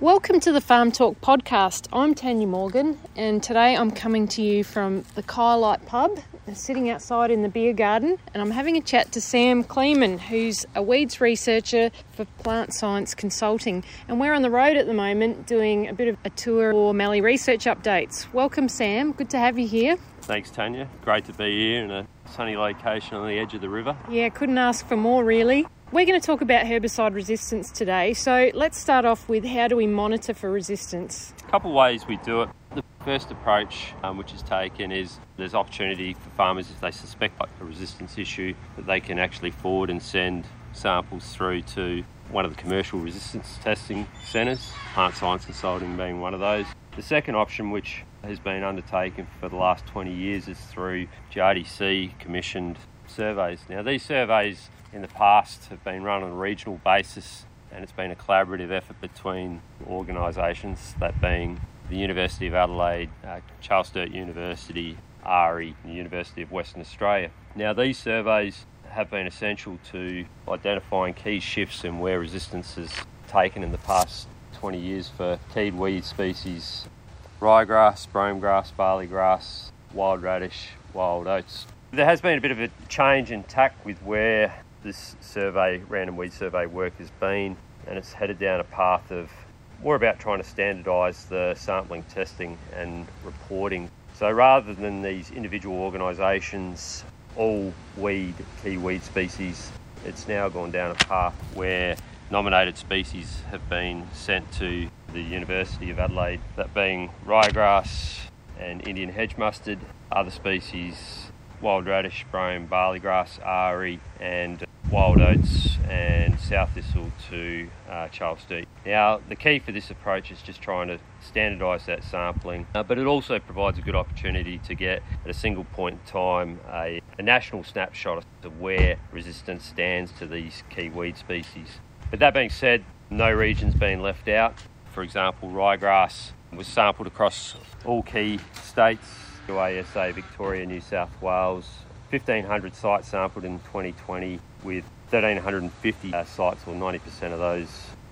Welcome to the Farm Talk podcast. I'm Tanya Morgan, and today I'm coming to you from the Kyalite Pub, sitting outside in the beer garden, and I'm having a chat to Sam Kleemann, who's a weeds researcher for Plant Science Consulting. And we're on the road at the moment doing a bit of a tour for Mallee Research Updates. Welcome, Sam. Good to have you here. Thanks, Tanya. Great to be here in a sunny location on the edge of the river. Yeah, couldn't ask for more, really. We're going to talk about herbicide resistance today. So let's start off with how do we monitor for resistance? A couple ways we do it. The first approach um, which is taken is there's opportunity for farmers if they suspect like a resistance issue that they can actually forward and send samples through to one of the commercial resistance testing centres, Plant Science Consulting being one of those. The second option, which has been undertaken for the last 20 years, is through GRDC commissioned surveys. Now, these surveys in the past have been run on a regional basis and it's been a collaborative effort between organisations, that being the University of Adelaide, uh, Charles Sturt University, AHRI, and the University of Western Australia. Now, these surveys have been essential to identifying key shifts in where resistance has taken in the past 20 years for key weed species ryegrass, brome grass, barley grass, wild radish, wild oats. There has been a bit of a change in tack with where this survey, random weed survey work has been, and it's headed down a path of more about trying to standardise the sampling, testing, and reporting. So rather than these individual organisations all weed key weed species, it's now gone down a path where nominated species have been sent to the University of Adelaide, that being ryegrass and Indian hedge mustard, other species, wild radish, brome, barley grass, ari, and wild oats and sow thistle to uh, Charles Sturt. Now, the key for this approach is just trying to standardise that sampling, uh, but it also provides a good opportunity to get at a single point in time a, a national snapshot of where resistance stands to these key weed species. But that being said, no region's been left out. For example, ryegrass was sampled across all key states, WA, SA, Victoria, New South Wales, 1,500 sites sampled in 2020 with 1,350 uh, sites, or 90% of those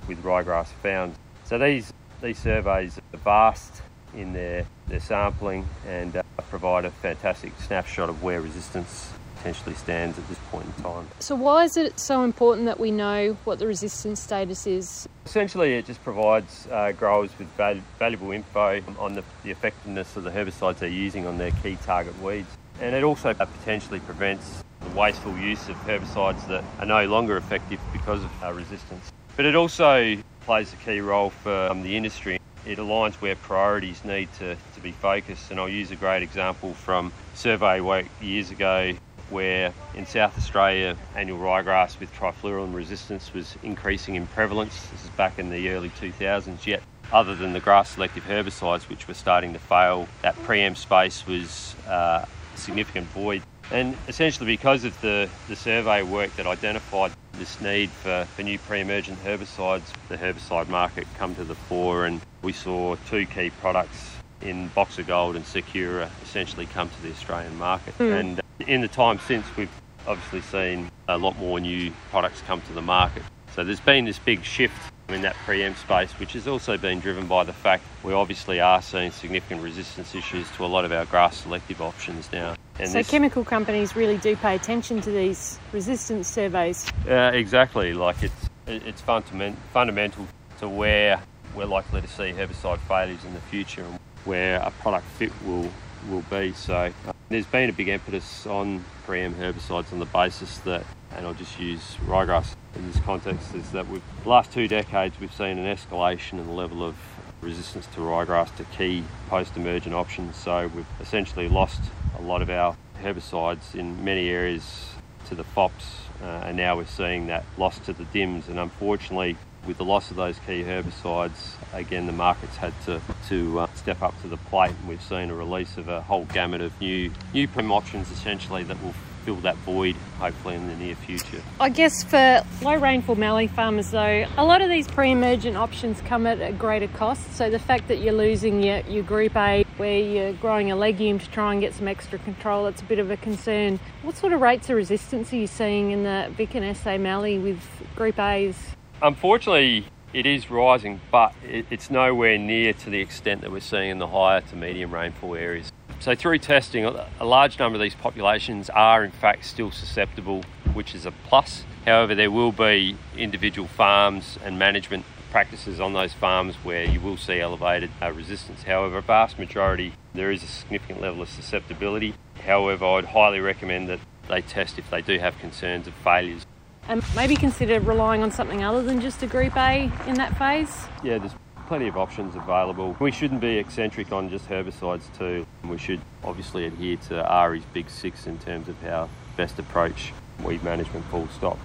with ryegrass found. So these these surveys are vast in their, their sampling and uh, provide a fantastic snapshot of where resistance potentially stands at this point in time. So, why is it so important that we know what the resistance status is? Essentially, it just provides uh, growers with val- valuable info on the, the effectiveness of the herbicides they're using on their key target weeds. And it also potentially prevents wasteful use of herbicides that are no longer effective because of resistance. But it also plays a key role for um, the industry. It aligns where priorities need to, to be focused. And I'll use a great example from survey work years ago where in South Australia annual ryegrass with trifluralin resistance was increasing in prevalence. This is back in the early 2000s, yet other than the grass selective herbicides which were starting to fail, that pre-em space was uh, significant void. And essentially, because of the, the survey work that identified this need for, for new pre emergent herbicides, the herbicide market come to the fore, and we saw two key products in Boxer Gold and Sakura essentially come to the Australian market. Mm. And in the time since, we've obviously seen a lot more new products come to the market. So there's been this big shift in that pre-em space, which has also been driven by the fact we obviously are seeing significant resistance issues to a lot of our grass selective options now. And so this, chemical companies really do pay attention to these resistance surveys. Uh, exactly, like it's it's fundament, fundamental to where we're likely to see herbicide failures in the future and where a product fit will will be. So uh, there's been a big impetus on pre-em herbicides on the basis that, and I'll just use ryegrass in this context, is that we've the last two decades we've seen an escalation in the level of resistance to ryegrass to key post-emergent options. So we've essentially lost a lot of our herbicides in many areas to the fops, uh, and now we're seeing that loss to the dims. And unfortunately, with the loss of those key herbicides, again the market's had to to uh, step up to the plate, and we've seen a release of a whole gamut of new new prem options essentially that will fill that void hopefully in the near future. I guess for low rainfall mallee farmers though, a lot of these pre-emergent options come at a greater cost. So the fact that you're losing your, your group A where you're growing a legume to try and get some extra control, it's a bit of a concern. What sort of rates of resistance are you seeing in the Vic and SA mallee with group A's? Unfortunately, It is rising, but it's nowhere near to the extent that we're seeing in the higher to medium rainfall areas. So, through testing, a large number of these populations are in fact still susceptible, which is a plus. However, there will be individual farms and management practices on those farms where you will see elevated uh, resistance. However, a vast majority, there is a significant level of susceptibility. However, I'd highly recommend that they test if they do have concerns of failures. And maybe consider relying on something other than just a Group A in that phase? Yeah, there's plenty of options available. We shouldn't be eccentric on just herbicides too. We should obviously adhere to AHRI's Big Six in terms of how best approach weed management full stop.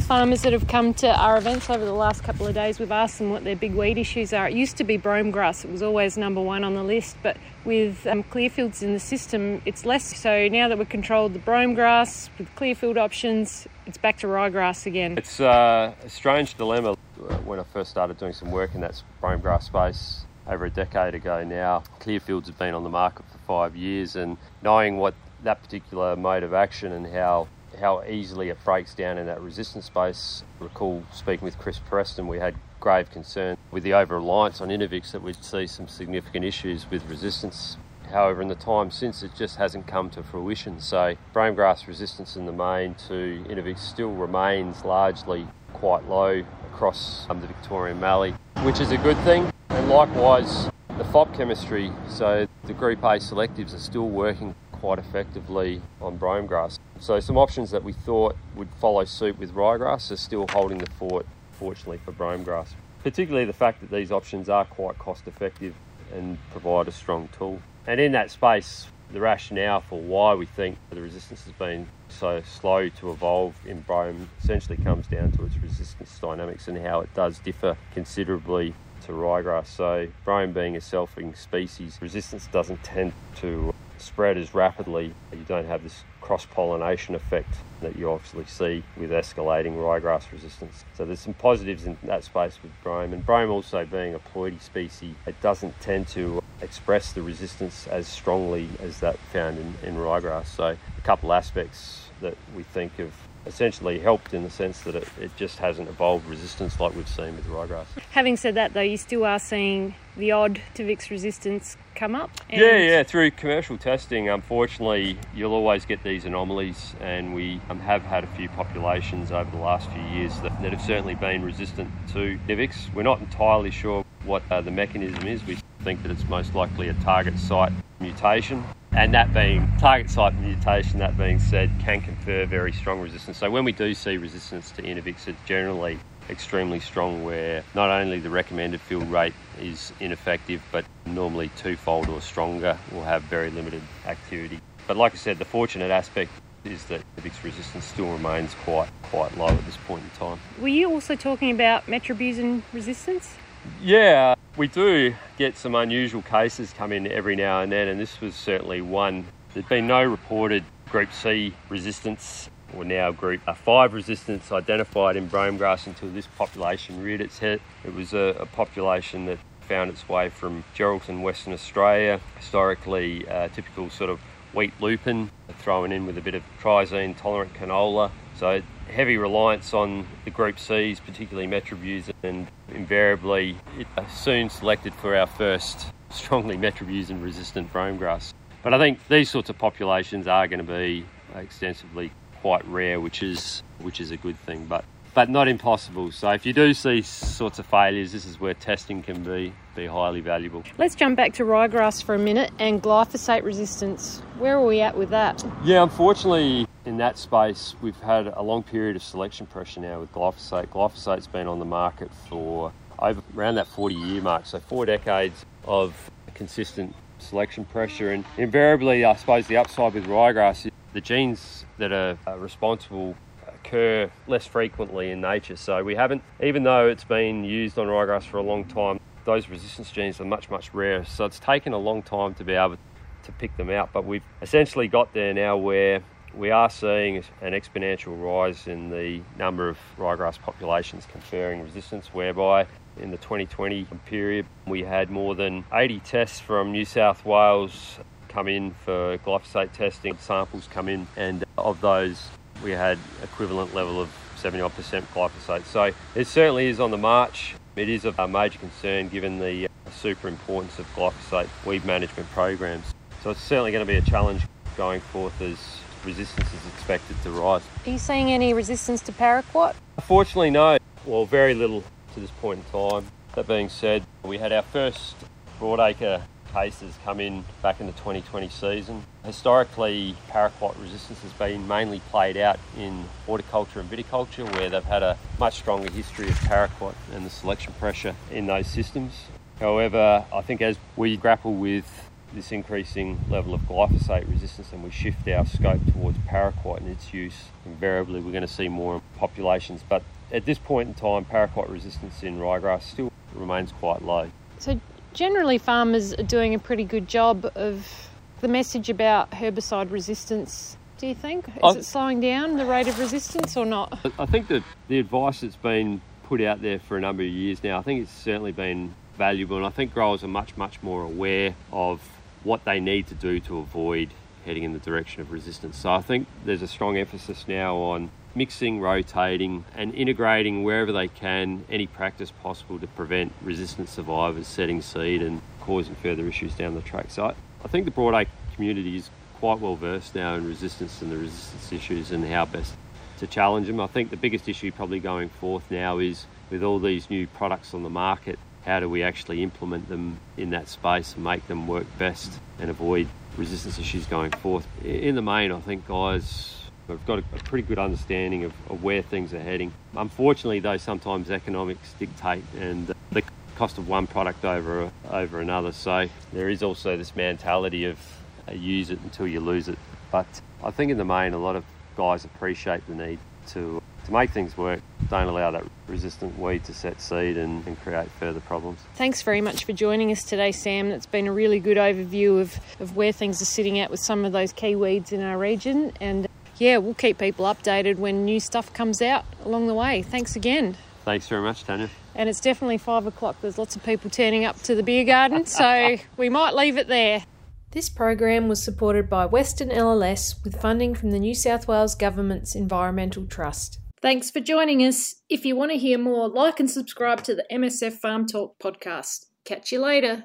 Farmers that have come to our events over the last couple of days, we've asked them what their big weed issues are. It used to be brome grass, it was always number one on the list, but with um, clearfields in the system, it's less. So now that we've controlled the brome grass with clearfield options, it's back to ryegrass again. It's uh, a strange dilemma. When I first started doing some work in that brome grass space over a decade ago now, clearfields have been on the market for five years, and knowing what that particular mode of action and how how easily it breaks down in that resistance space. Recall speaking with Chris Preston, we had grave concern with the over reliance on Intervix that we'd see some significant issues with resistance. However, in the time since, it just hasn't come to fruition. So, brome grass resistance in the main to Intervix still remains largely quite low across um, the Victorian Mallee, which is a good thing. And likewise, the FOP chemistry, so the Group A selectives are still working quite effectively on brome grass. So some options that we thought would follow suit with ryegrass are still holding the fort, fortunately for brome grass. Particularly the fact that these options are quite cost effective and provide a strong tool. And in that space, the rationale for why we think the resistance has been so slow to evolve in brome essentially comes down to its resistance dynamics and how it does differ considerably to ryegrass. So, brome being a selfing species, resistance doesn't tend to spread as rapidly. You don't have this cross pollination effect that you obviously see with escalating ryegrass resistance. So there's some positives in that space with brome, and brome also being a ploidy species, it doesn't tend to express the resistance as strongly as that found in, in ryegrass. So a couple aspects that we think have essentially helped in the sense that it, it just hasn't evolved resistance like we've seen with ryegrass. Having said that, though, you still are seeing the odd Intervix resistance come up. yeah, yeah. Through commercial testing, unfortunately, you'll always get these anomalies, and we um, have had a few populations over the last few years that, that have certainly been resistant to Intervix. We're not entirely sure what uh, the mechanism is. We think that it's most likely a target site mutation. And that being target site mutation, that being said, can confer very strong resistance. So when we do see resistance to Intervix, it's generally extremely strong where not only the recommended field rate is ineffective, but normally twofold or stronger will have very limited activity. But like I said, the fortunate aspect is that Intervix resistance still remains quite quite low at this point in time. Were you also talking about metribuzin resistance? Yeah, we do get some unusual cases come in every now and then, and this was certainly one. There's been no reported Group C resistance or now Group 5 resistance identified in brome grass until this population reared its head. It was a, a population that found its way from Geraldton, Western Australia, historically uh, typical sort of wheat lupin, thrown in with a bit of triazine tolerant canola. So heavy reliance on the Group Cs, particularly Metribuzin, and invariably it uh, soon selected for our first strongly Metribuzin resistant brome grass. But I think these sorts of populations are going to be extensively quite rare, which is which is a good thing. But but not impossible. So if you do see sorts of failures, this is where testing can be be highly valuable. Let's jump back to ryegrass for a minute and glyphosate resistance. Where are we at with that? Yeah, unfortunately, in that space, we've had a long period of selection pressure now with glyphosate. Glyphosate's been on the market for over around that 40 year mark, so four decades of consistent selection pressure. And invariably, I suppose the upside with ryegrass is the genes that are responsible occur less frequently in nature. So we haven't, even though it's been used on ryegrass for a long time, those resistance genes are much, much rarer. So it's taken a long time to be able to pick them out. But we've essentially got there now where we are seeing an exponential rise in the number of ryegrass populations conferring resistance, whereby in the 2020 period we had more than 80 tests from New South Wales come in for glyphosate testing, samples come in, and of those we had equivalent level of 70 percent glyphosate. So it certainly is on the march. It is of a major concern given the uh, super importance of glyphosate weed management programs. So it's certainly going to be a challenge going forth as resistance is expected to rise. Are you seeing any resistance to paraquat? Unfortunately, no. Well, very little to this point in time. That being said, we had our first broadacre cases come in back in the 2020 season. Historically, paraquat resistance has been mainly played out in horticulture and viticulture, where they've had a much stronger history of paraquat and the selection pressure in those systems. However, I think as we grapple with this increasing level of glyphosate resistance and we shift our scope towards paraquat and its use, invariably we're going to see more populations. But at this point in time, paraquat resistance in ryegrass still remains quite low. So, generally, farmers are doing a pretty good job of the message about herbicide resistance. Do you think? Is I, it slowing down the rate of resistance or not? I think that the advice that's been put out there for a number of years now, I think it's certainly been valuable, and I think growers are much, much more aware of what they need to do to avoid heading in the direction of resistance. So I think there's a strong emphasis now on mixing, rotating, and integrating wherever they can any practice possible to prevent resistant survivors setting seed and causing further issues down the track. So I, I think the broadacre community is quite well versed now in resistance and the resistance issues and how best to challenge them. I think the biggest issue probably going forth now is with all these new products on the market, how do we actually implement them in that space and make them work best and avoid resistance issues going forth? In the main, I think guys have got a, pretty good understanding of, of where things are heading. Unfortunately, though, sometimes economics dictate and the cost of one product over over another. So there is also this mentality of uh, use it until you lose it. But I think in the main, a lot of guys appreciate the need to to make things work, don't allow that resistant weed to set seed and, and, create further problems. Thanks very much for joining us today, Sam. It's been a really good overview of, of where things are sitting at with some of those key weeds in our region. And yeah, we'll keep people updated when new stuff comes out along the way. Thanks again. Thanks very much, Tanya. And it's definitely five o'clock. There's lots of people turning up to the beer garden, so we might leave it there. This program was supported by Western LLS with funding from the New South Wales Government's Environmental Trust. Thanks for joining us. If you want to hear more, like and subscribe to the MSF Farm Talk podcast. Catch you later.